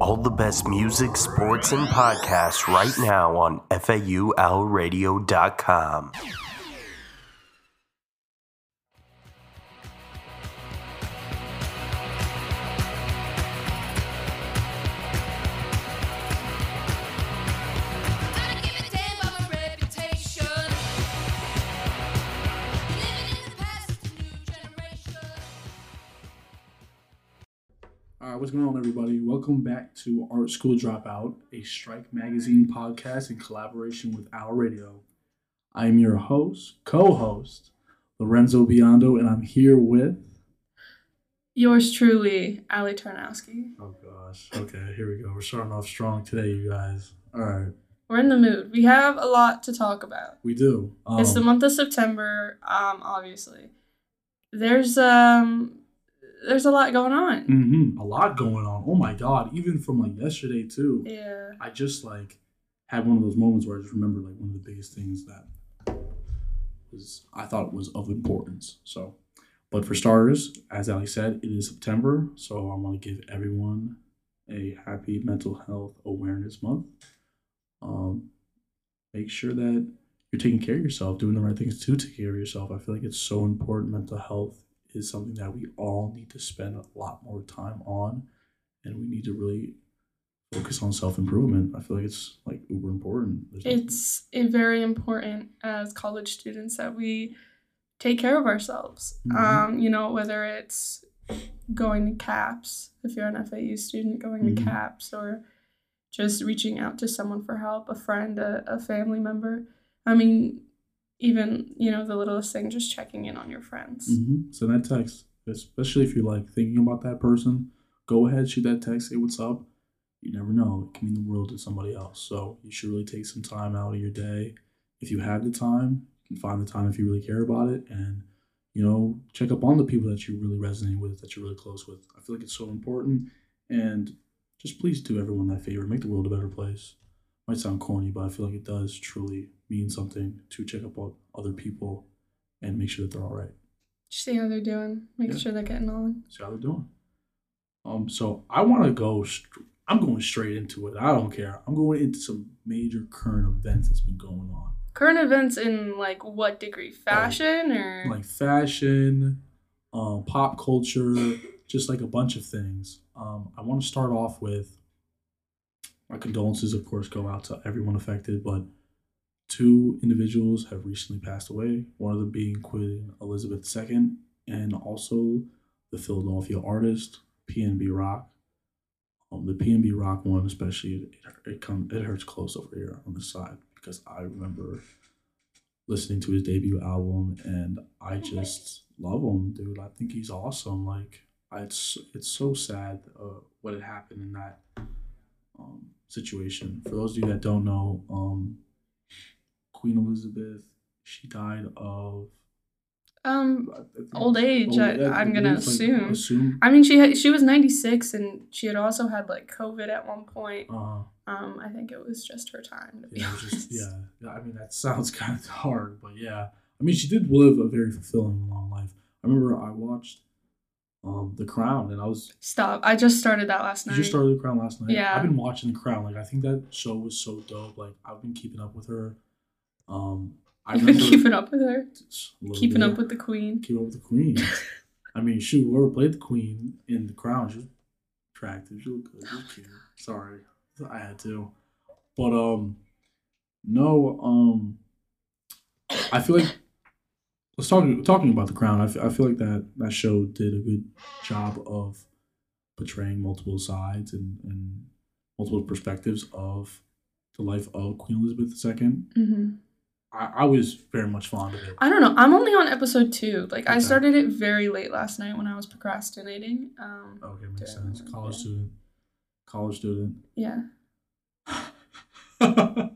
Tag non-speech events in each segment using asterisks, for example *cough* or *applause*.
All the best music, sports, and podcasts right now on FAUOwlRadio.com. what's going on, everybody? Welcome back to Art School Dropout, a Strike Magazine podcast in collaboration with Owl Radio. I am your host, co-host, Lorenzo Biondo, and I'm here with. Yours truly, Ali Tarnowski. Oh gosh. Okay, here we go. We're starting off strong today, you guys. All right, We're in the mood. We have a lot to talk about. we do. Um, it's the month of September, um, obviously. There's um there's a lot going on. mhm, a lot going on. Oh my god! Even from like yesterday too. Yeah. I just like had one of those moments where I just remember like one of the biggest things that was I thought was of importance. So, but for starters, as Ali said, it is September, so I want to give everyone a happy Mental Health Awareness Month. Um, make sure that you're taking care of yourself, doing the right things to take care of yourself. I feel like it's so important. Mental health is something that we all need to spend a lot more time on, and we need to really focus on self improvement. I feel like it's like uber important. There's It's very important as college students that we take care of ourselves. Mhm. Um, you know, whether it's going to CAPS, if you're an FAU student, going Mhm. to CAPS, or just reaching out to someone for help, a friend, a, a family member. I mean, even, you know, the littlest thing, just checking in on your friends. Mhm. Send that text, especially if you're like thinking about that person. Go ahead, shoot that text. Say what's up. You never know; it can mean the world to somebody else. So you should really take some time out of your day. If you have the time, you can find the time if you really care about it, and you know, check up on the people that you really resonate with, that you're really close with. I feel like it's so important, and just please do everyone that favor. Make the world a better place. Might sound corny, but I feel like it does truly mean something to check up on other people and make sure that they're all right. See how they're doing, make Yeah. sure they're getting on. See how they're doing. Um, so I want to go. Str- I'm going straight into it. I don't care. I'm going into some major current events that's been going on, Current events in like what degree? Fashion or like fashion, um, pop culture, just like a bunch of things. Um, I want to start off with my condolences, of course, go out to everyone affected, but two individuals have recently passed away. One of them being Queen Elizabeth II, and also the Philadelphia artist PNB Rock. Um, the PNB Rock one, especially, it, it come it hurts close over here on the side because I remember listening to his debut album and I just love him, dude. I think he's awesome. Like, I, it's it's so sad uh, what had happened in that um, situation. For those of you that don't know, um, Queen Elizabeth, she died of um Old age, old- I- believe gonna it's, like, assume. assume. I mean, she had, she was 96 and she had also had like COVID at one point. Uh, Um, I think it was just her time to be yeah, just, yeah, yeah. I mean, that sounds *laughs* kind of hard, but yeah. I mean, she did live a very fulfilling, long life. I remember I watched um, The Crown, and I was Stop! I just started that last night. You just started The Crown last night. Yeah. I've been watching The Crown. Like I think that show was so dope. Like I've been keeping up with her. Um, I You've been keeping up with her, Just a little keeping up with the queen. keep up with the Queen. *laughs* I mean, shoot, whoever played the Queen in The Crown, she was attractive. She looked good. She was cute. Sorry, I had to. But um, no, um, I feel like let's talk talking about The Crown. I I feel like that that show did a good job of portraying multiple sides and, and multiple perspectives of the life of Queen Elizabeth II. hmm I, I was very much fond of it. I don't know. I'm only on episode two. Like I started it very late last night when I was procrastinating. Um, Okay, makes sense. College yeah. student. College student. yeah. *laughs*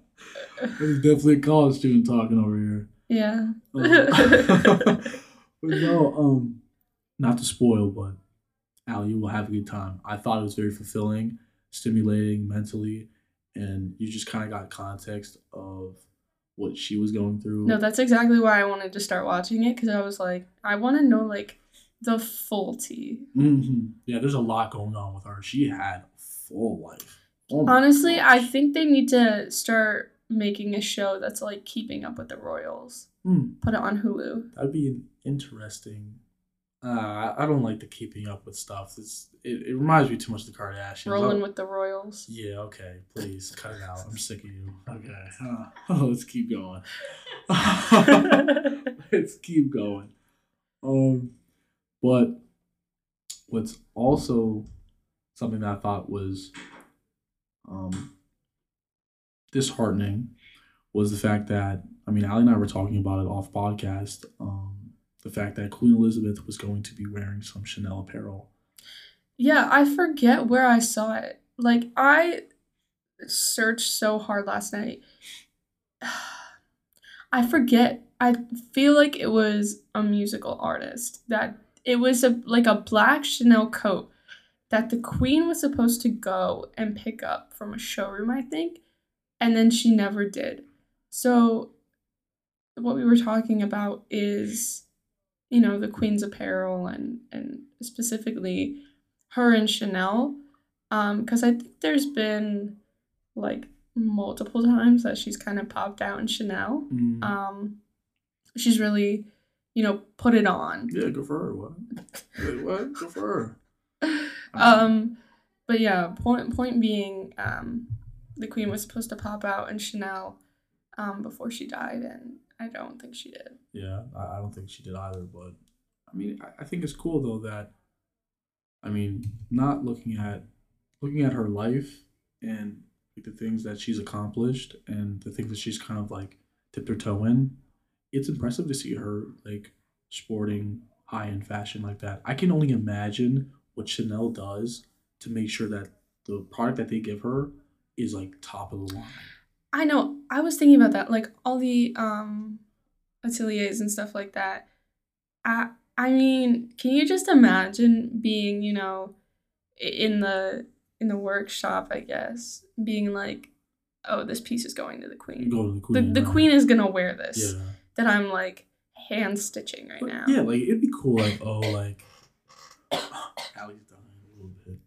There's definitely a college student talking over here. Yeah. Um, *laughs* but no, um, not to spoil, but Al, you will have a good time. I thought it was very fulfilling, stimulating mentally, and you just kind of got context of what she was going through. No, that's exactly why I wanted to start watching it because I was like, I want to know like the full tea. hmm Yeah, there's a lot going on with her. She had full life. Oh Honestly, I think they need to start making a show that's like keeping up with the Royals. Hmm, Put it on Hulu. that'd be an interesting. Uh, I- don't like the keeping up with stuff. It's, it, it reminds me too much of the Kardashians. Rolling I- with the Royals. Yeah, okay. Please cut it out. I'm sick of you. Okay. *laughs* Uh, *laughs* let's keep going. *laughs* let's keep going. Um, but what's also something that I thought was um disheartening was the fact that I mean, Ali and I were talking about it off podcast. Um, the fact that Queen Elizabeth was going to be wearing some Chanel apparel. Yeah, I forget where I saw it. Like I searched so hard last night. *sighs* I forget. I feel like it was a musical artist that it was a like a black Chanel coat that the queen was supposed to go and pick up from a showroom, I think, and then she never did. So what we were talking about is you know, the queen's apparel and and specifically her and Chanel um cuz I think there's been like multiple times that she's kind of popped out in Chanel. Mm. Um she's really, you know, put it on. yeah, good for her. What? Wait, what? Good for her. *laughs* um but yeah, point point being um the queen was supposed to pop out in Chanel um before she died and I don't think she did. Yeah, I, I don't think she did either. But I mean, I, I think it's cool though that, I mean, not looking at looking at her life and like, the things that she's accomplished and the things that she's kind of like dipped her toe in. It's impressive to see her like sporting high end fashion like that. I can only imagine what Chanel does to make sure that the product that they give her is like top of the line. I know. I was thinking about that, like all the um ateliers and stuff like that. I I mean, can you just imagine being, you know, in the in the workshop, I guess, being like, oh, this piece is going to the queen. Go to the The queen. the right? queen is gonna wear this. Yeah. That I'm like hand stitching right But, now. Yeah, like it'd be cool. Like oh, like *coughs* Allie's it a little bit.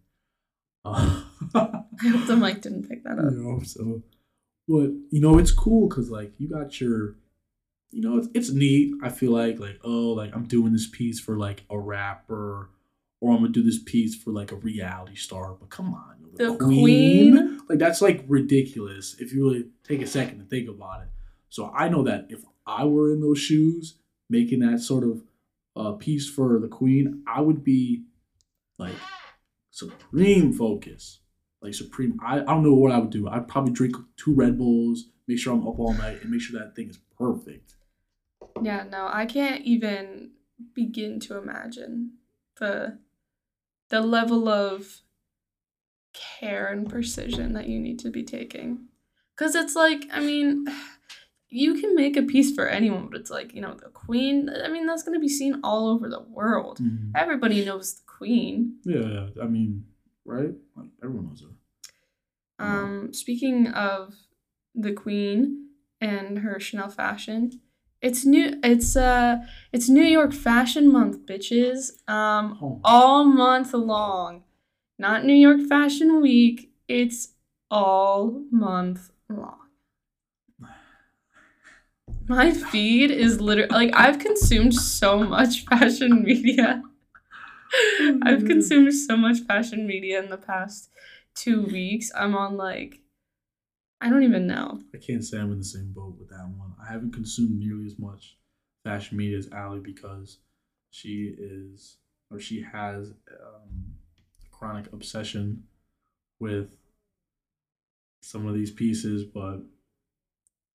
Uh, *laughs* I hope the mic didn't pick that up. you know, so, but you know, it's cool because like you got your, you know, it's, it's neat. I feel like like oh, like I'm doing this piece for like a rapper, or I'm gonna do this piece for like a reality star. But come on, know, The queen. like that's like ridiculous if you really take a second to think about it. So I know that if I were in those shoes, making that sort of uh, piece for the queen, I would be like supreme focus, like supreme. I, I don't know what I would do. I'd probably drink two Red Bulls, make sure I'm up all night, and make sure that thing is perfect. Yeah, no, I can't even begin to imagine the the level of care and precision that you need to be taking. Cuz it's like, I mean, *sighs* you can make a piece for anyone, but it's like, you know, the queen, I mean, that's going to be seen all over the world. Mm-hmm. Everybody knows the queen. Yeah, yeah. I mean, right? Like everyone knows her. Um, speaking of the queen and her Chanel fashion, it's new. It's uh, it's New York Fashion Month, bitches. Um, Oh, all month long, not New York Fashion Week. It's all month long. *sighs* My feed is literally like I've consumed so much fashion media. *laughs* I've consumed so much fashion media in the past two weeks. I'm on like, I don't even know. I can't say I'm in the same boat with that one. I haven't consumed nearly as much fashion media as Allie because she is or she has um, chronic obsession with some of these pieces. But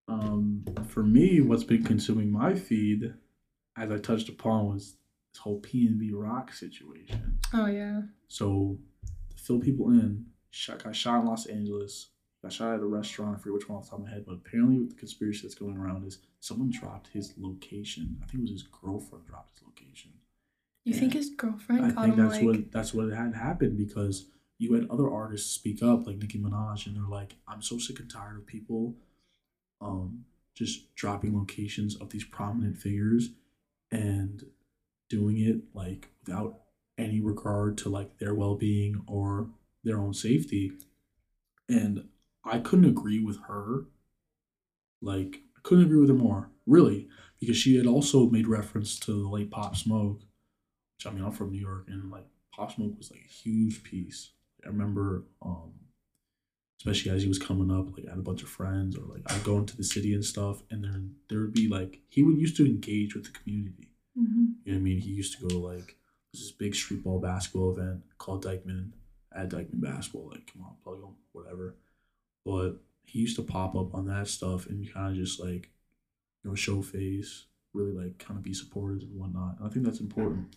um, for me, what's been consuming my feed, as I touched upon, was this whole PNB Rock situation. Oh yeah. So to fill people in, shot, got shot in Los Angeles. Got shot at a restaurant. I forget which one off the top of my head, but apparently the conspiracy that's going around is someone dropped his location. I think it was his girlfriend dropped his location. You Yeah. think his girlfriend I think that's like? what that's what had happened because you had other artists speak up like Nicki Minaj and they're like, I'm so sick and tired of people um just dropping locations of these prominent figures and doing it like without any regard to like their well being or their own safety. and I couldn't agree with her. Like I couldn't agree with her more, really, because she had also made reference to the late Pop Smoke, which I mean I'm from New York, and like Pop Smoke was like a huge piece. I remember, um, especially as he was coming up, like I had a bunch of friends, or like I'd go into the city and stuff, and then there would be like he would used to engage with the community. Mm-hmm. You know what I mean? He used to go to like this big street ball basketball event called Dyckman at Dyckman Basketball. Like, come on, plug him, whatever. But he used to pop up on that stuff and kind of just like, you know, show face, really like kind of be supportive and whatnot. And I think that's important.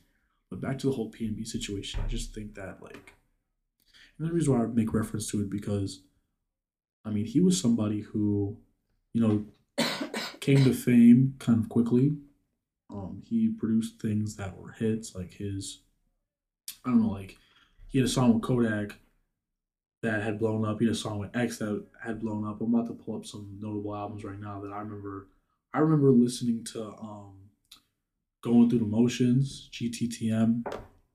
But back to the whole PNB situation, I just think that like, and the reason why I make reference to it because, I mean, he was somebody who, you know, *coughs* came to fame kind of quickly. Um, he produced things that were hits, like his, I don't know, like he had a song with Kodak that had blown up. He had a song with X that had blown up. I'm about to pull up some notable albums right now that I remember. I remember listening to um, going through the motions, GTTM,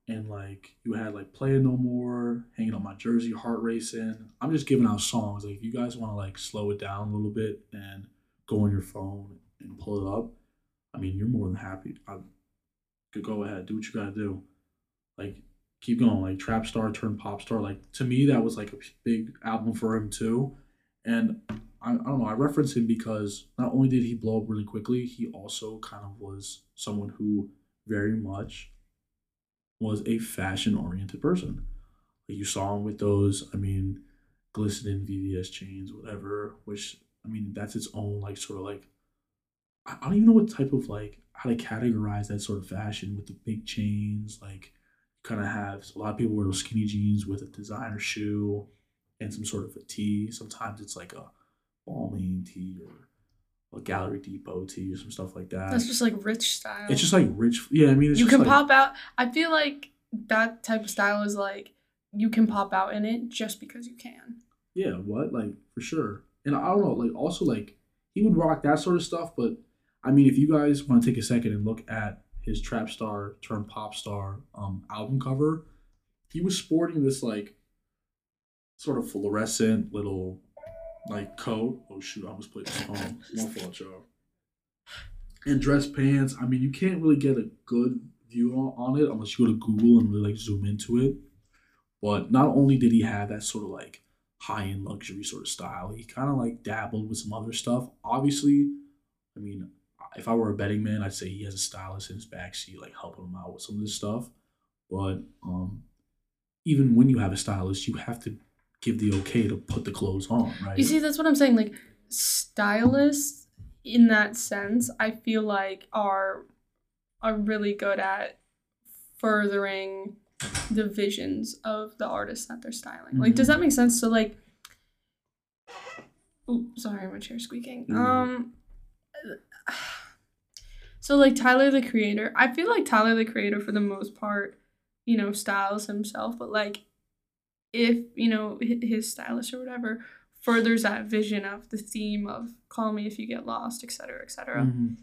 and like you had like playing no more, hanging on my jersey, heart racing. I'm just giving out songs. Like if you guys want to like slow it down a little bit and go on your phone and pull it up, I mean you're more than happy. I could go ahead, do what you gotta do. Like keep going, like trap star turned pop star. Like to me that was like a big album for him too. And I, I don't know, I reference him because not only did he blow up really quickly, he also kind of was someone who very much was a fashion oriented person. Like you saw him with those, I mean, glistening VVS chains, whatever, which I mean that's its own like sort of like I don't even know what type of like how to categorize that sort of fashion with the big chains. Like kind of have a lot of people wear those skinny jeans with a designer shoe and some sort of a tee. Sometimes it's like a Balmain tee or a Gallery Depot tee or some stuff like that. That's just like rich style. it's just like rich. Yeah, I mean, it's you can like, pop out. I feel like that type of style is like you can pop out in it just because you can. Yeah, what? Like for sure. And I don't know, like also like he would rock that sort of stuff, but I mean if you guys want to take a second and look at his trap star turned pop star um album cover, he was sporting this like sort of fluorescent little like coat. Oh shoot, I almost played the song. My fault, y'all. And dress pants. I mean, you can't really get a good view on, it unless you go to Google and really like zoom into it. But not only did he have that sort of like high end luxury sort of style, he kind of like dabbled with some other stuff. Obviously, I mean, if I were a betting man, I'd say he has a stylist in his backseat, like helping him out with some of this stuff. But um, even when you have a stylist, you have to give the okay to put the clothes on, right? You see, that's what I'm saying. Like stylists, in that sense, I feel like are are really good at furthering the visions of the artists that they're styling. Like, does that make sense? So, like, oh, sorry, my chair squeaking. Mhm. Um, so like Tyler the Creator, I feel like Tyler the Creator for the most part, you know, styles himself, but like if you know his stylist or whatever furthers that vision of the theme of call me if you get lost etc etc Mhm.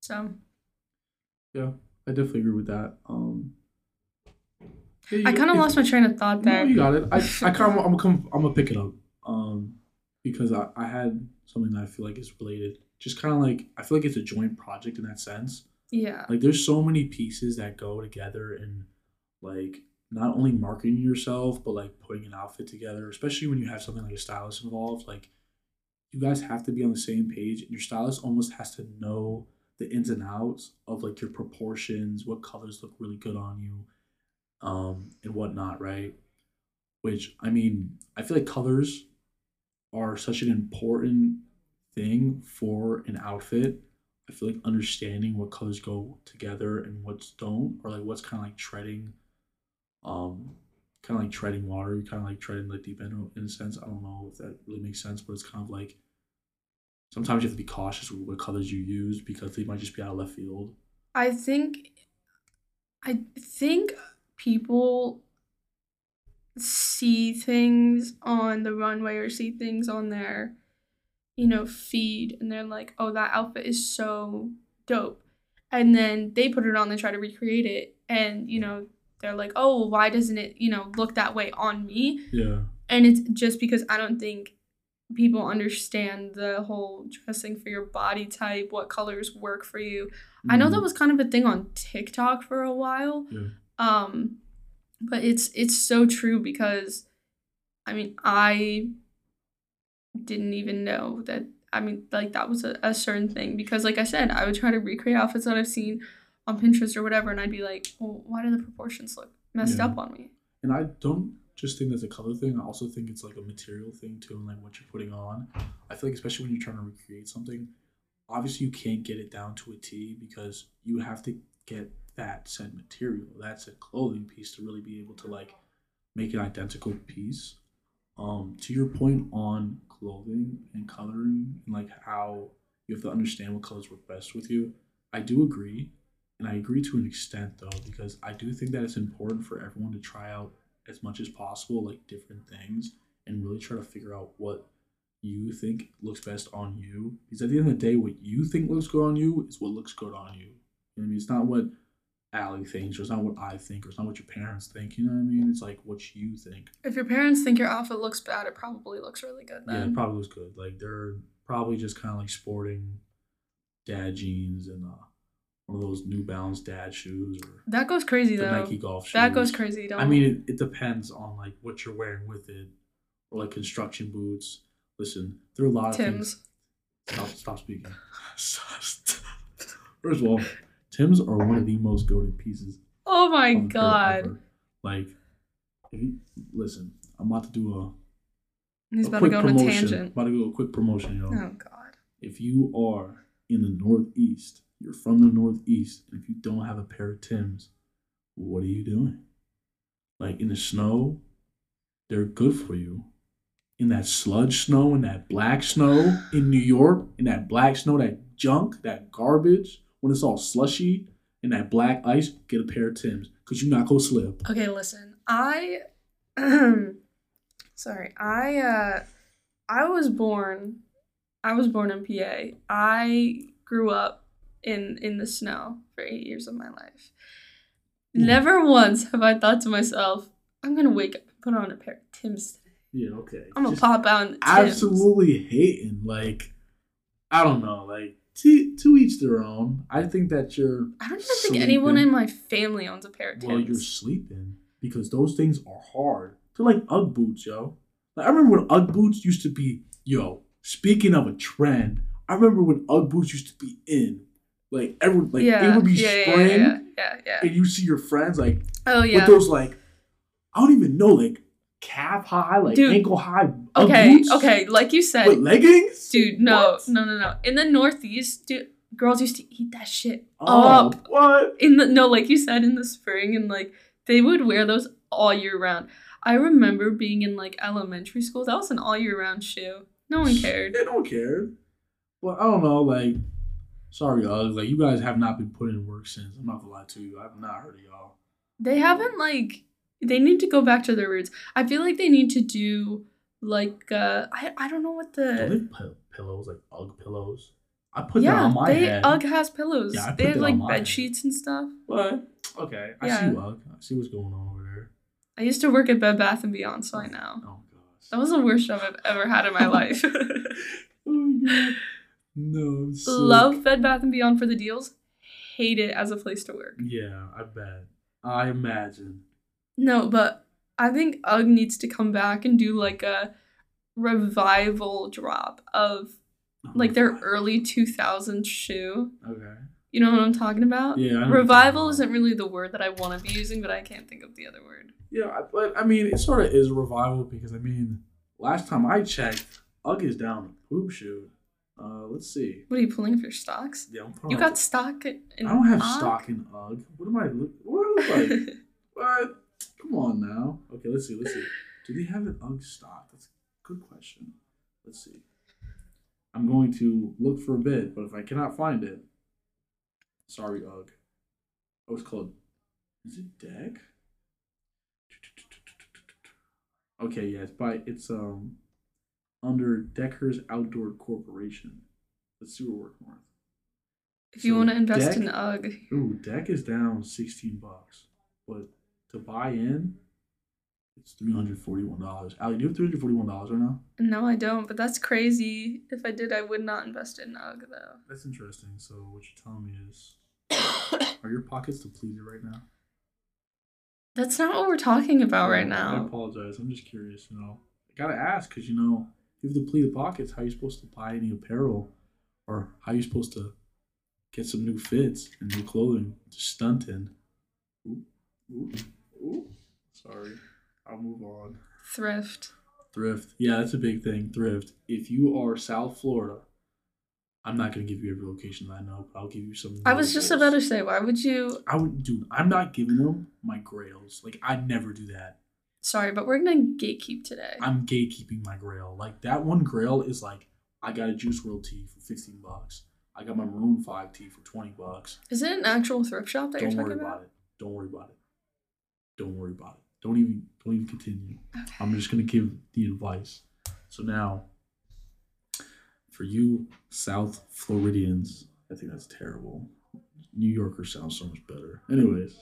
so Yeah, I definitely agree with that. Um, yeah, i kind of lost my train of thought No, there you got it. I, I *laughs* kind of, I'm gonna, I'm gonna pick it up. Um, because I, I had something that I feel like is related. Just kind of like I feel like it's a joint project in that sense. yeah Like there's so many pieces that go together and like not only marketing yourself but like putting an outfit together, especially when you have something like a stylist involved. Like you guys have to be on the same page, and your stylist almost has to know the ins and outs of like your proportions, what colors look really good on you, um, and whatnot, right? Which I mean, I feel like colors are such an important thing for an outfit. I feel like understanding what colors go together and what's don't, or like what's kind of like treading, um, kind of like treading water. You kind of like treading the deep end in a sense. I don't know if that really makes sense, but it's kind of like sometimes you have to be cautious with what colors you use because they might just be out of left field. i think i think people see things on the runway or see things on their you know feed and they're like oh that outfit is so dope and then they put it on they try to recreate it and you know they're like oh why doesn't it you know look that way on me Yeah. and it's just because I don't think people understand the whole dressing for your body type, what colors work for you. I know that Mm, was kind of a thing on TikTok for a while. Yeah. Um but it's it's so true because I mean, I didn't even know that I mean, like that was a, a certain thing because like I said, I would try to recreate outfits that I've seen on Pinterest or whatever and I'd be like, "Well, why do the proportions look messed Yeah. up on me?" And I don't just think that's a color thing. I also think it's like a material thing too, and like what you're putting on. I feel like especially when you're trying to recreate something, obviously you can't get it down to a T because you have to get that said material, that said clothing piece to really be able to like make an identical piece. Um, to your point on clothing and coloring and like how you have to understand what colors work best with you, I do agree. And I agree to an extent though, because I do think that it's important for everyone to try out as much as possible, like different things, and really try to figure out what you think looks best on you. Because at the end of the day, what you think looks good on you is what looks good on you. You know what I mean? It's not what Allie thinks, or it's not what I think, or it's not what your parents think. You know what I mean? It's like what you think. If your parents think your outfit looks bad, it probably looks really good Yeah, it probably looks good. Like they're probably just kind of like sporting dad jeans and uh, one of those New Balance dad shoes or that goes crazy the though. Nike golf shoes. That goes crazy. Don't I mean, it, it depends on like what you're wearing with it, or like construction boots. Listen, there are a lot of things. Stop, stop speaking. *laughs* First of all, Tim's are one of the most goaded pieces. Oh my god. Like, you listen, I'm about to do He's a, a about to quick go on a promotion. tangent. About to go a quick promotion, yo. Oh god. If you are in the Northeast, you're from the Northeast, and if you don't have a pair of Tims, what are you doing? Like in the snow, they're good for you. In that sludge snow, in that black snow in New York, in that black snow, that junk, that garbage, when it's all slushy, and that black ice, get a pair of Tims because you're not gonna slip. Okay, listen. I *clears throat* sorry. I uh I was born I was born in PA. I grew up in in the snow for 8 years of my life. Hmm. Never once have I thought to myself, I'm going to wake up and put on a pair of Tim's today. Yeah, okay. I'm going to Just pop out in the Tims. absolutely hating. Like, I don't know. Like, to, to each their own. I think that you're I don't even think anyone in my family owns a pair of Tim's. Well, you're sleeping because those things are hard. They're like UGG boots, yo. Like, I remember when UGG boots used to be, yo. Speaking of a trend, I remember when UGG boots used to be in. Like everyone, like it would be yeah, yeah, spring, Yeah, yeah, yeah. and you see your friends like Oh yeah. with those like, I don't even know, like calf high, like Dude. ankle high okay, boots okay, like you said, with leggings, dude, no, What? no, no, no. In the Northeast, dude, girls used to eat that shit Oh, up. what? In the no, like you said, in the spring, and like they would wear those all year round. I remember being in like elementary school. That was an all year round shoe. No one cared. They don't care. Well, I don't know, like, sorry, y'all. Like, you guys have not been putting in work since. I'm not gonna lie to you. I've not heard of y'all. They haven't like. They need to go back to their roots. I feel like they need to do like uh I I don't know what the pillows, like UGG pillows? I put that yeah on my they head. UGG has pillows. Yeah, I they have like bed head. sheets and stuff. But, okay. I Yeah. see UGG. I see what's going on over there. I used to work at Bed Bath and Beyond, so I know. Oh, gosh. That was the worst job I've ever had in my *laughs* life. oh, God. *laughs* No. Love Bed Bath and Beyond for the deals. Hate it as a place to work. Yeah, I bet. I imagine. No, but I think UGG needs to come back and do like a revival drop of Oh, like their God. early 2000s shoe. Okay. You know what I'm talking about? Yeah, I know what you're talking Revival isn't really the word that I want to be using, but I can't think of the other word. Yeah, I- but I mean, it sort of is revival because I mean, last time I checked, UGG is down poop shoe. Uh, let's see. What are you pulling up your stocks? Yeah, I'm putting You got stock in I don't have UGG? stock in UGG. What am I look? What do I look like? *laughs* what? Come on now. Okay, let's see. Let's see. Do they have an UGG stock? That's a good question. Let's see. I'm going to look for a bit, but if I cannot find it, sorry, UGG. Oh, it's called. Is it Deck? Okay, yeah, it's by it's um under Deckers Outdoor Corporation. Let's see what we're working with. if you So want to invest Deck- in UGG, Ooh, deck is down sixteen bucks, but to buy in, It's three hundred forty-one dollars. Ali, do you have three hundred forty-one dollars right now? No, I don't. But that's crazy. If I did, I would not invest in UGG though. That's interesting. So what you're telling me is, *coughs* are your pockets depleted right now? That's not what we're talking about right now. I apologize. I'm just curious. You know, I gotta ask because you know, if you have depleted pockets, how you supposed to buy any apparel, or how you supposed to get some new fits and new clothing to stunt in? Ooh, ooh, ooh. Sorry, I'll move on. Thrift. Thrift. Yeah, that's a big thing. Thrift. If you are South Florida, I'm not gonna give you every location that I know, but I'll give you some. I was just notables. about to say, why would you? I would do. I'm not giving them my grails. Like I'd never do that. Sorry, but we're gonna gatekeep today. I'm gatekeeping my grail. Like that one grail is like I got a Juice WRLD tee for 15 bucks. I got my Maroon 5 tee for 20 bucks. Is it an actual thrift shop that Don't you're worry talking about about? it. Don't worry about it. Don't worry about it. Don't even don't even continue. Okay. I'm just gonna give the advice. So now, for you South Floridians, I think that's terrible. New Yorker sounds so much better. Anyways,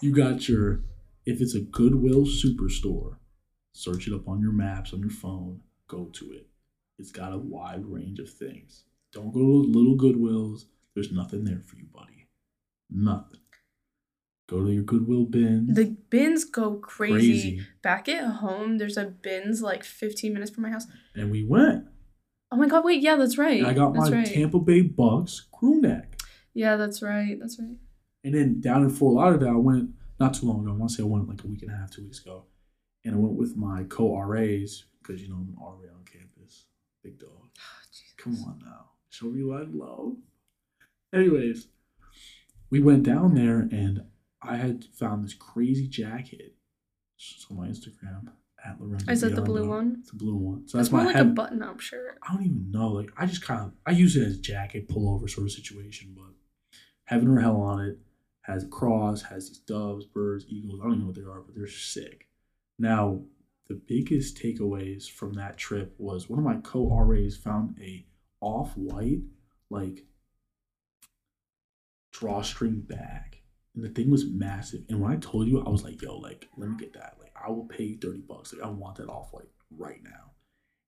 you got your if it's a Goodwill superstore, search it up on your maps on your phone. Go to it. It's got a wide range of things. Don't go to little Goodwills. There's nothing there for you, buddy. Nothing. Go to your Goodwill bin. The bins go crazy. Crazy. Back at home, there's a bins like 15 minutes from my house. And we went. Oh my god, wait, yeah, that's right. And I got that's my right. Tampa Bay Bucks crew neck. Yeah, that's right. That's right. And then down in Fort Lauderdale, I went not too long ago. I want to say I went like a week and a half, two weeks ago. And I went with my co RAs because, you know, I'm an RA on campus. Big dog. Oh, Come on now. Show me what I love. Anyways, we went down there and I had found this crazy jacket. It's on my Instagram at Lorenzo. Is that the blue one? It's the blue one. So That's that's more my like a button up shirt. I don't even know. Like I just kind of I use it as a jacket pullover sort of situation, but heaven or hell on it has a cross, has these doves, birds, eagles. I don't even know what they are, but they're sick. Now, the biggest takeaways from that trip was one of my co-RAs found a off-white like drawstring bag. And the thing was massive. And when I told you, I was like, yo, like, let me get that. Like, I will pay you 30 bucks. Like, I want that off like right now.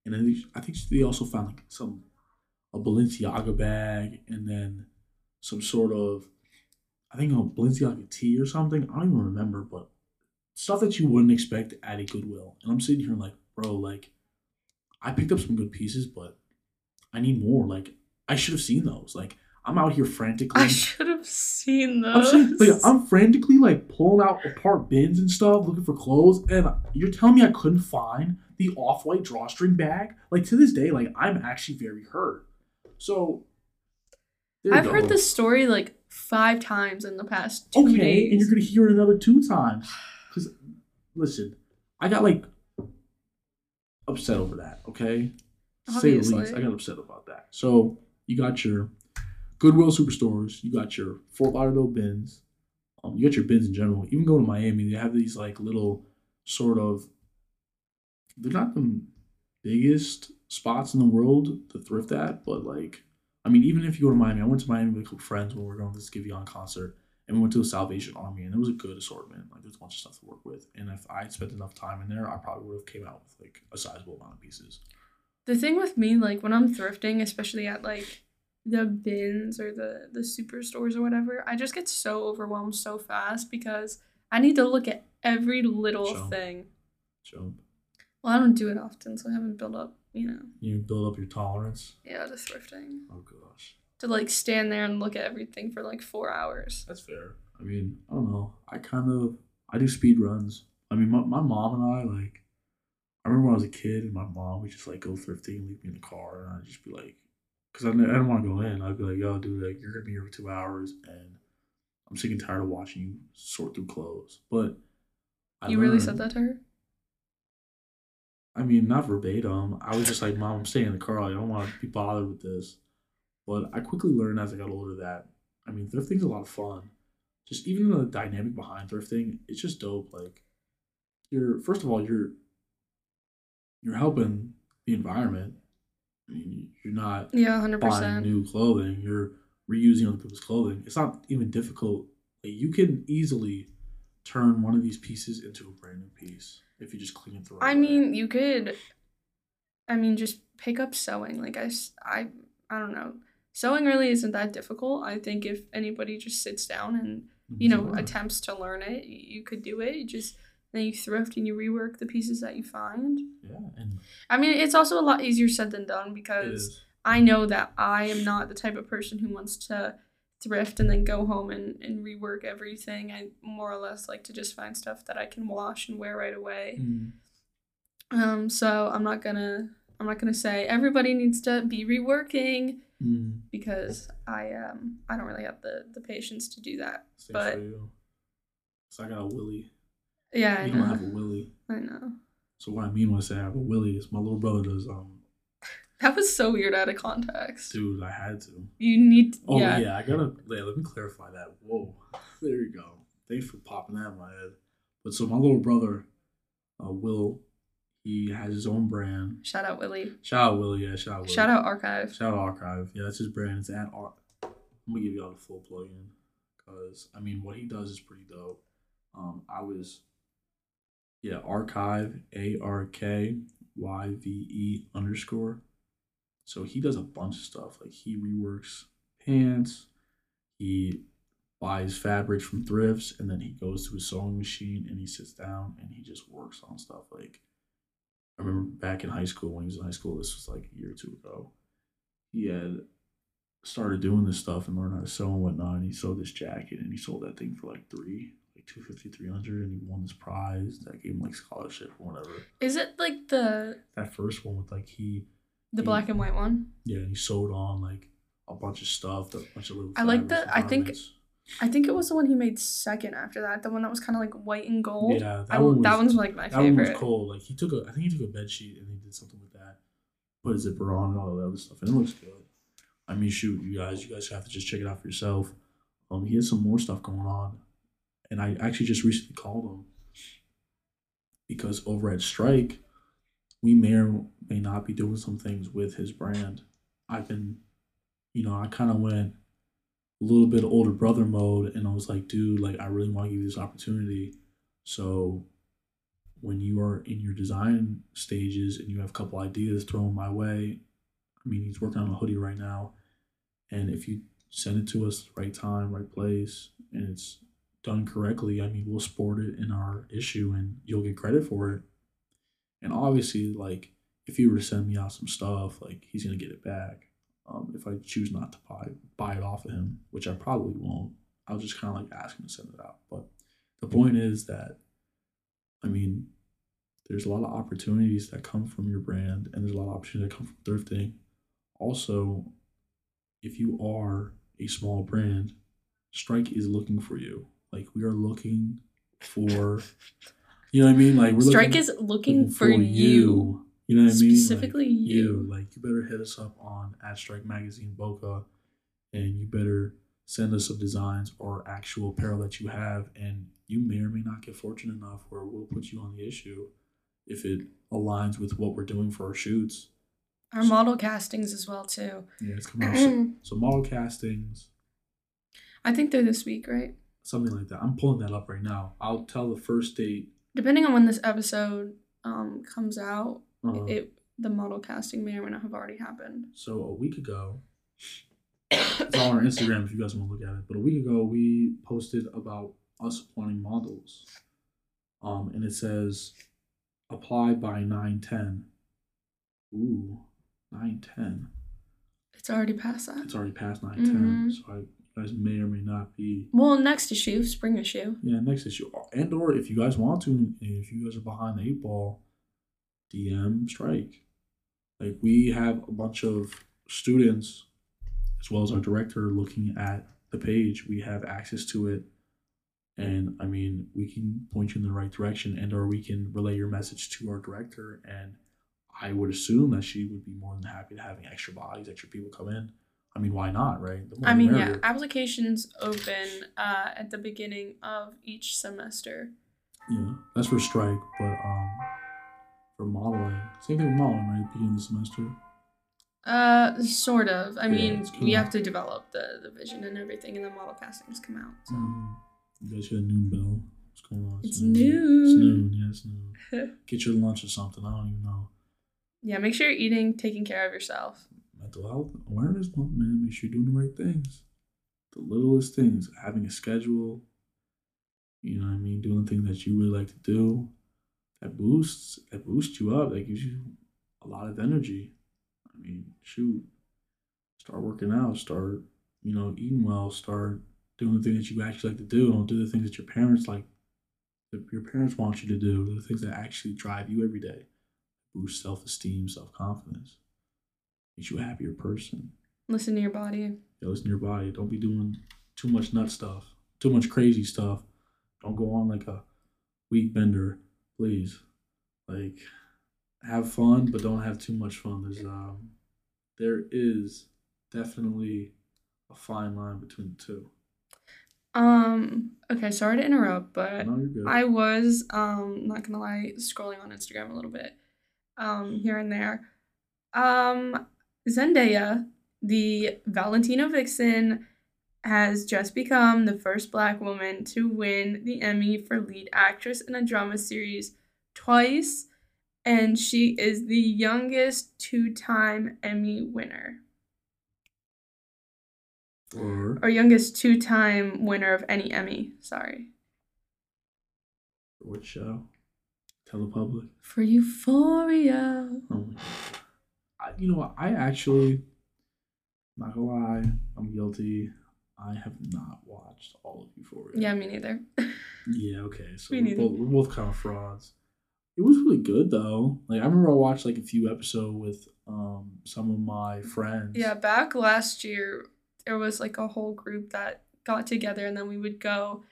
And then I think they also found like some a Balenciaga bag and then some sort of I think a Balenciaga tee or something. I don't even remember, but stuff that you wouldn't expect at a Goodwill. And I'm sitting here like, bro, like I picked up some good pieces, but I need more. Like I should have seen those. Like I'm out here frantically. I should have seen I'm, those. saying, like, I'm frantically like pulling out apart bins and stuff, looking for clothes, and you're telling me I couldn't find the off-white drawstring bag? Like to this day, like I'm actually very hurt. So I've heard this story like five times in the past two Okay, days. and you're gonna hear it another two times. Because listen, I got like upset over that. Okay, To say the least, I got upset about that. So you got your Goodwill superstores, you got your Fort Lauderdale bins, um, you got your bins in general. Even going to Miami, they have these like little sort of. They're not the biggest spots in the world to thrift at, but like, I mean, even if you go to Miami, I went to Miami with a couple friends when we were going to this Giveon concert, and we went to the Salvation Army, and it was a good assortment. Like, there's a bunch of stuff to work with, and if I had spent enough time in there, I probably would have came out with like a sizable amount of pieces. the thing with me, like when I'm thrifting, especially at like the bins or the the superstores or whatever, I just get so overwhelmed so fast because I need to look at every little Sure. thing. So Well, I don't do it often, so I haven't built up, you know, you build up your tolerance. yeah, to thrifting. Oh gosh. To like stand there and look at everything for like four hours. That's fair. I mean, I don't know. I kind of I do speed runs. I mean, my, my mom and I like. I remember when I was a kid, and my mom would just like go thrifting and leave me in the car, and I'd just be like, because I, I didn't want to go in. I'd be like, "Yo, dude, like you're gonna be here for two hours, and I'm sick and tired of watching you sort through clothes." But I you really said that to her? I mean, not verbatim. I was just like, Mom, I'm staying in the car. Like, I don't want to be bothered with this. But I quickly learned as I got older that, I mean, thrifting's a lot of fun. Just even the dynamic behind thrifting, it's just dope. Like, you're, first of all, you're, you're helping the environment. I mean, you're not Yeah, hundred buying percent. new clothing. You're reusing other people's clothing. It's not even difficult. Like, you can easily turn one of these pieces into a brand new piece if you just clean it the right I way. mean, you could. I mean, just pick up sewing. Like I, I, I don't know. Sewing really isn't that difficult. I think if anybody just sits down and mm-hmm. you know Sure. attempts to learn it, you could do it. You just then you thrift and you rework the pieces that you find. yeah, and I mean, it's also a lot easier said than done because. I know that I am not the type of person who wants to thrift and then go home and, and rework everything. I more or less like to just find stuff that I can wash and wear right away. Mm. Um, so I'm not gonna I'm not gonna say everybody needs to be reworking Mm. because I um I don't really have the the patience to do that. Stay But-. So I got a willy. Yeah, I You don't know. have a willy. I know. So what I mean when I say I have a willy is my little brother does um *laughs* That was so weird out of context. dude, I had to. You need Oh yeah. yeah, I gotta yeah, let me clarify that. Whoa. *laughs* There you go. Thanks for popping that in my head. But so my little brother, uh, Will, he has his own brand. Shout out Willie. Shout out Willie, yeah, shout out Willie. Shout out Arkyve. Shout out Arkyve. Yeah, that's his brand. It's at Ar- I'm gonna give y'all the full plug in. Cause I mean what he does is pretty dope. Um I was yeah, Arkyve A R K Y V E underscore. So he does a bunch of stuff. Like he reworks pants, he buys fabric from thrifts, and then he goes to his sewing machine and he sits down and he just works on stuff. Like I remember back in high school when he was in high school, this was like a year or two ago. He had started doing this stuff and learned how to sew and whatnot. And he sewed this jacket and he sold that thing for like three, like 250, 300 and he won this prize that gave him like scholarship or whatever. Is it like the That first one with like he the Yeah. black and white one? yeah, and he sewed on like a bunch of stuff, a bunch of little I like the- I think- I think it was the one he made second after that. The one that was kind of like white and gold. Yeah, I, that one was, that one's like my favorite. that one was cool. Like he took a, I think he took a bed sheet and he did something with that, put a zipper on and all that other stuff, and it looks good. I mean, shoot, you guys, you guys have to just check it out for yourself. Um, he has some more stuff going on, and I actually just recently called him because over at Strike, we may or may not be doing some things with his brand. I've been, you know, I kind of went a little bit older brother mode, and I was like, dude, like I really want to give you this opportunity. So when you are in your design stages and you have a couple ideas thrown my way, I mean, he's working on a hoodie right now. And if you send it to us right time, right place, and it's done correctly, I mean, we'll sport it in our issue and you'll get credit for it. And obviously, like, if you were to send me out some stuff, like, he's going to get it back. Um, if I choose not to buy buy it off of him, which I probably won't, I'll just kind of like ask him to send it out. But the point is that, I mean, there's a lot of opportunities that come from your brand, and there's a lot of opportunities that come from thrifting. Also, if you are a small brand, Strike is looking for you. Like we are looking for, you know what I mean? Like we're Strike looking, is looking, for, you. You know what I mean? Like, Specifically you. Like you better hit us up on at Strike Magazine Boca, and you better send us some designs or actual apparel that you have, and you may or may not get fortunate enough where we'll put you on the issue if it aligns with what we're doing for our shoots. Our model castings as well too. Yeah, it's coming out. soon. *clears throat* so model castings, I think they're this week, right? Something like that. I'm pulling that up right now. I'll tell the first date. Depending on when this episode um comes out, Uh, it the model casting may or may not have already happened. so a week ago, it's on our Instagram if you guys want to look at it. But a week ago, we posted about us wanting models. Um, and it says apply by nine ten. Ooh, nine ten. It's already past that. It's already past nine ten. Mhm. So I, guys may or may not be Well, next issue, spring issue. yeah next issue. And or if you guys want to, if you guys are behind the eight ball, DM strike. Like we have a bunch of students, as well as our director, looking at the page. We have access to it, and I mean, we can point you in the right direction, and or we can relay your message to our director. And I would assume that she would be more than happy to having extra bodies, extra people come in. I mean, why not, right? The I the mean, yeah, applications open uh, at the beginning of each semester. Yeah, that's for strike, but um, for modeling, same thing with modeling, right? Beginning of the semester. Uh, sort of. I Yeah, mean, it's we have to develop the, the vision and everything, and then model castings come out. So. Mm, you guys hear the noon bell? What's going on? It's noon. noon. It's noon. Yeah, it's noon. *laughs* Get your lunch or something. I don't even know. Yeah, make sure you're eating, taking care of yourself. Mental health awareness month, man. Make sure you're doing the right things. The littlest things. Having a schedule. You know what I mean? Doing things that you really like to do. That boosts. That boosts you up. That gives you a lot of energy. I mean, shoot. Start working out. Start, you know, eating well. Start doing the things that you actually like to do. Don't do the things that your parents like. Your parents want you to do. The things that actually drive you every day. Boost self esteem, self confidence. Makes you a happier person. Listen to your body. Yeah, listen to your body. Don't be doing too much nut stuff, too much crazy stuff. Don't go on like a week bender, please. Like, have fun, but don't have too much fun. There's um, there is definitely a fine line between the two. Um, okay, sorry to interrupt, but No. I was um not gonna lie, scrolling on Instagram a little bit, um, here and there. Um Zendaya, the Valentino Vixen, has just become the first black woman to win the Emmy for lead actress in a drama series twice, and she is the youngest two-time Emmy winner. or Or youngest two-time winner of any Emmy, sorry. for what show? Tell the public. For Euphoria. Oh my God. I, you know what? I actually, not gonna lie, I'm guilty. I have not watched all of Euphoria. Yeah, me neither. *laughs* Yeah. Okay. So we're both, we're both kind of frauds. It was really good though. Like I remember I watched like a few episodes with um some of my friends. Yeah, back last year, there was like a whole group that got together, and then we would go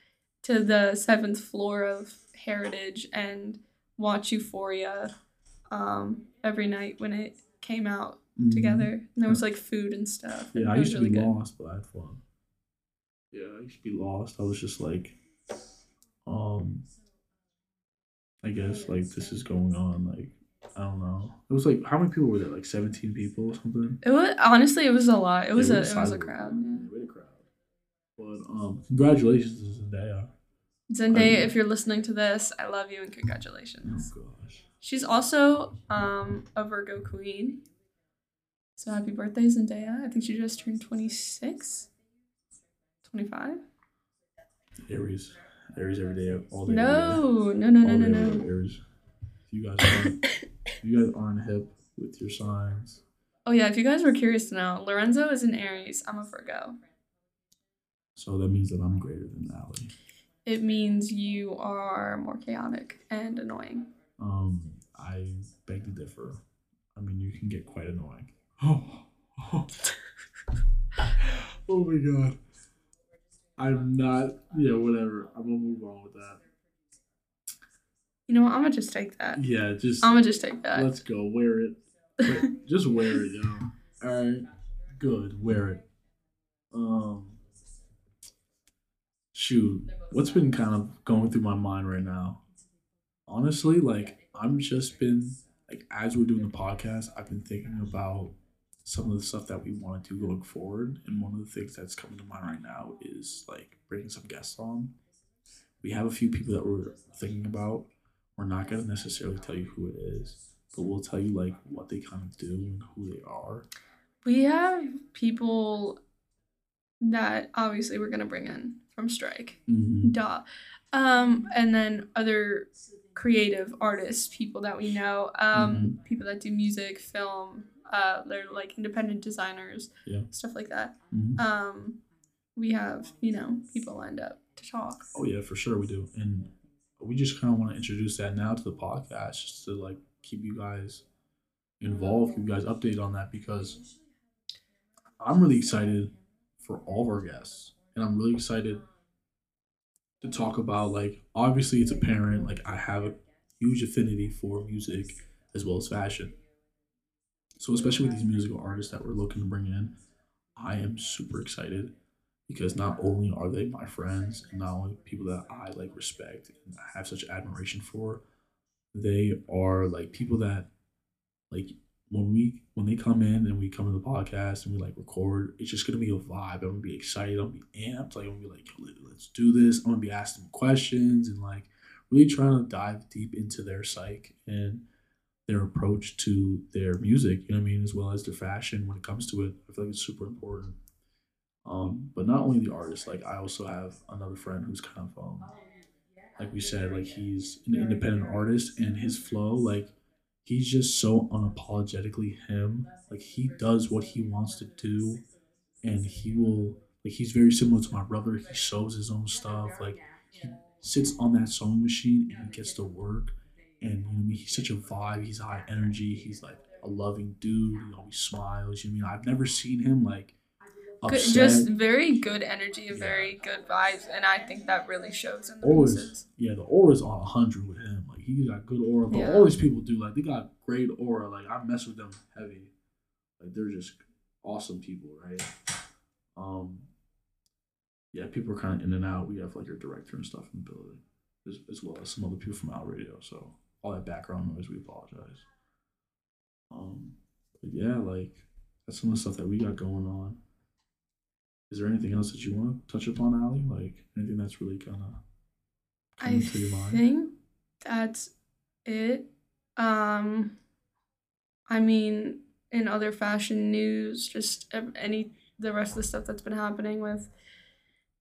to the seventh floor of Heritage and watch Euphoria um, every night when it came out Mhm. together. And there was like food and stuff. and Yeah, I used to be good. lost, but I had fun. Yeah, I used to be lost. I was just like, um, I guess like this is going on. Like I don't know. It was like how many people were there? Like seventeen people or something. It was honestly, it was a lot. It was Yeah, a it was a crowd. Yeah. Yeah, we had a crowd. But um, congratulations to Zendaya. Zendaya, Um, if you're listening to this, I love you and congratulations. Oh gosh. She's also um, a Virgo queen. So happy birthday, Zendaya. I think she just turned 26. 25? Aries. Aries every day, all day. No, no, no, no, no, no. Aries. If you guys aren't, if you guys aren't hip with your signs, Oh, yeah, if you guys were curious to know, Lorenzo is an Aries. I'm a Virgo. so that means that I'm greater than Allie. It means you are more chaotic and annoying. Um, I beg to differ. I mean, you can get quite annoying. Oh, *gasps* oh, oh my god. I'm not. Yeah, whatever. I'm gonna move on with that. You know what? I'm going to just take that. Yeah, just I'm going to just take that. let's go. Wear it. Wear- *laughs* just wear it, yo. All right, good. Wear it. Um, shoot, what's been kind of going through my mind right now? Honestly, like I'm just been like as we're doing the podcast, I've been thinking about some of the stuff that we want to do going forward, and one of the things that's coming to mind right now is like bringing some guests on. We have a few people that we're thinking about. We're not gonna necessarily tell you who it is, but we'll tell you like what they kind of do and who they are. We have people that obviously we're going to bring in from Strike. Mm-hmm. Duh. Um, and then other creative artists, people that we know, um, Mm-hmm. people that do music, film, uh, they're like independent designers, Yeah. stuff like that. hmm Um, we have, you know, people lined up to talk. Oh yeah, for sure we do, and we just kind of want to introduce that now to the podcast, just to like keep you guys involved, keep you guys updated on that because I'm really excited for all of our guests, and I'm really excited to talk about like obviously it's apparent like I have a huge affinity for music as well as fashion. So especially with these musical artists that we're looking to bring in, I am super excited because not only are they my friends and not only people that I like respect and have such admiration for, they are like people that like when we when they come in and we come to the podcast and we like record, it's just gonna be a vibe. I'm gonna be excited. I'm gonna be amped. Like I'm gonna be like, let- let's do this. I'm gonna be asking questions and like really trying to dive deep into their psyche and their approach to their music. You know what I mean, as well as their fashion when it comes to it. I feel like it's super important. Um, but not only the artist, like I also have another friend who's kind of um, like we said, like he's an independent artist and his flow, like he's just so unapologetically him. Like he does what he wants to do and he will like he's very similar to my brother. He sews his own stuff. Like he sits on that sewing machine and he gets to work and you know what I mean he's such a vibe, he's high energy, he's like a loving dude, he always smiles. You know what I mean I've never seen him like Good, just very good energy, Yeah. very good vibes, and I think that really shows in the Always, pieces. yeah, the aura's on hundred with he got good aura, but Yeah. all these people do. Like they got great aura. Like I mess with them heavy. Like they're just awesome people, right? Um, yeah, people are kind of in and out. We have like your director and stuff in the building, as, as well as some other people from Owl Radio. So all that background noise, we apologize. Um, but yeah, like that's some of the stuff that we got going on. Is there anything else that you want to touch upon, Ali? Like anything that's really kind of I coming to your mind? think that's it. Um, I mean, in other fashion news, just any the rest of the stuff that's been happening with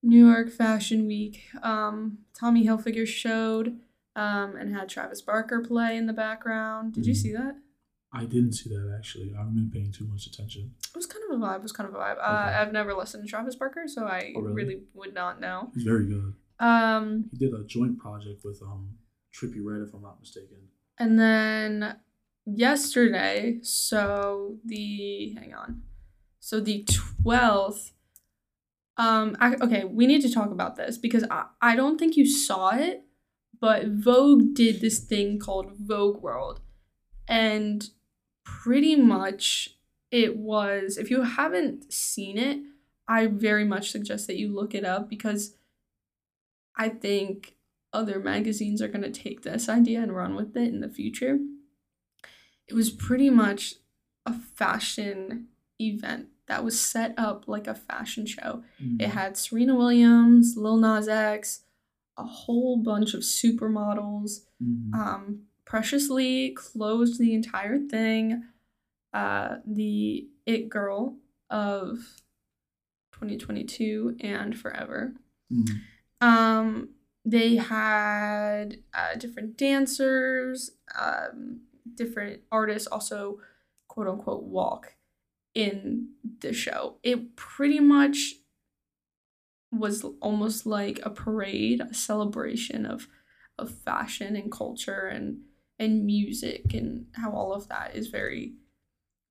New York Fashion Week. Um, Tommy Hilfiger showed um, and had Travis Barker play in the background. Did you Mhm. see that? I didn't see that actually. I haven't been paying too much attention. It was kind of a vibe. It was kind of a vibe. Uh, I've never listened to Travis Barker, so I Oh, really? really would not know. He's very good. Um, He did a joint project with um Trippie Redd, if I'm not mistaken. And then yesterday, so the hang on. So the 12th um okay, we need to talk about this because I, I don't think you saw it, but Vogue did this thing called Vogue World. And pretty much it was if you haven't seen it, I very much suggest that you look it up because I think other magazines are going to take this idea and run with it in the future. It was pretty much a fashion event that was set up like a fashion show. It had Serena Williams, Lil Nas X, a whole bunch of supermodels. Mhm. Um, Precious Lee closed the entire thing. Uh, the It Girl of 2022 and forever. Mhm. Um, they had uh, different dancers, um, different artists also, quote unquote, walk in the show. It pretty much was almost like a parade, a celebration of of fashion and culture and and music and how all of that is very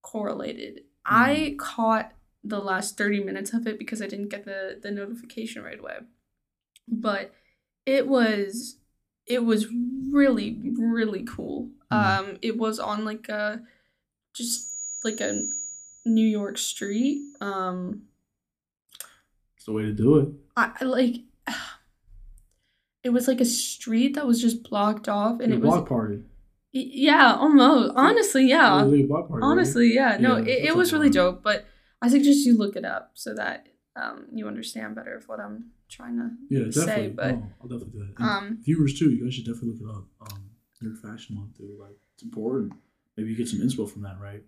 correlated. I caught the last 30 minutes of it because I didn't get the the notification right away. But it was it was really really cool. Mhm. Um it was on like a just like a New York street. Um It's the way to do it. I I like *sighs* it was like a street that was just blocked off and it a was block party. Yeah, almost. Honestly, yeah. was like a block party. right? Honestly, yeah. No, Yeah, it, it was really dope, but I suggest you look it up so that um you understand better of what I'm trying to Yeah, say, definitely. but, no, I'll definitely do that. Um viewers too, you guys should definitely look it up. Um, York Fashion Month, dude. Like it's important. Maybe you get some inspo from that, right?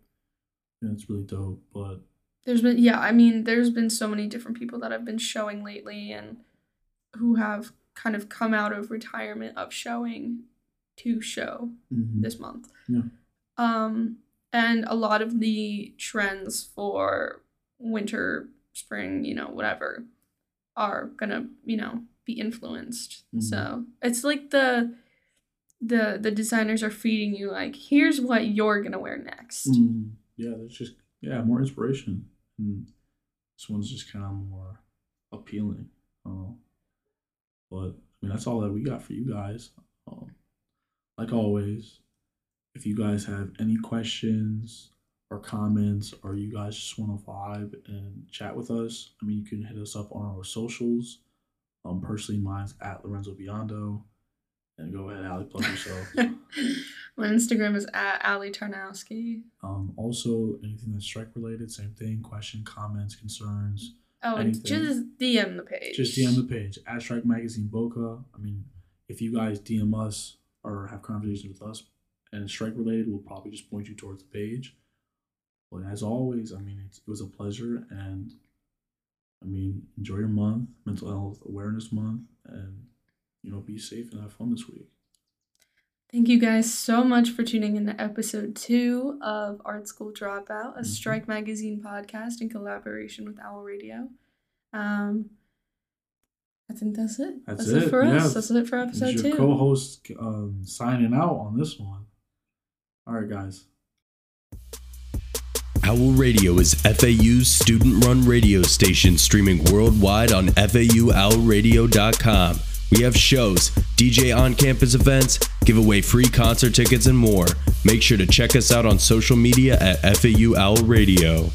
And it's really dope. But there's been yeah, I mean, there's been so many different people that I've been showing lately and who have kind of come out of retirement of showing to show mhm. this month. Yeah. Um, and a lot of the trends for winter, spring, you know, whatever, are gonna, you know, be influenced. Mhm. So it's like the the the designers are feeding you like, here's what you're gonna wear next. Mhm. yeah, there's just yeah more inspiration. And this one's just kind of more appealing. Uh, but I mean, that's all that we got for you guys. Um, like always, if you guys have any questions or comments, or you guys just want to vibe and chat with us, I mean, you can hit us up on our socials. Um, personally, mine's at Lorenzo Biondo. And go ahead, Allie, plug yourself. *laughs* My Instagram is at Ali Tarnowski. um, also, anything that's strike related, same thing. Question, comments, concerns. Oh, and Anything. just DM the page. Just DM the page at Strike Magazine Boca. I mean, if you guys DM us or have conversations with us and strike related, we'll probably just point you towards the page. But as always, I mean, it's, it was a pleasure, and I mean, enjoy your month, Mental Health Awareness Month, and you know, be safe and have fun this week. Thank you guys so much for tuning in to episode two of Art School Dropout, a Mhm. Strike Magazine podcast in collaboration with Owl Radio. Um, I think that's it. That's it. it, for yeah. us. That's it for episode your two. co-host um, signing out on this one. All right, guys. Owl Radio is FAU's student run radio station streaming worldwide on FAUOwlradio.com. We have shows, DJ on campus events, give away free concert tickets, and more. Make sure to check us out on social media at FAU Owl Radio.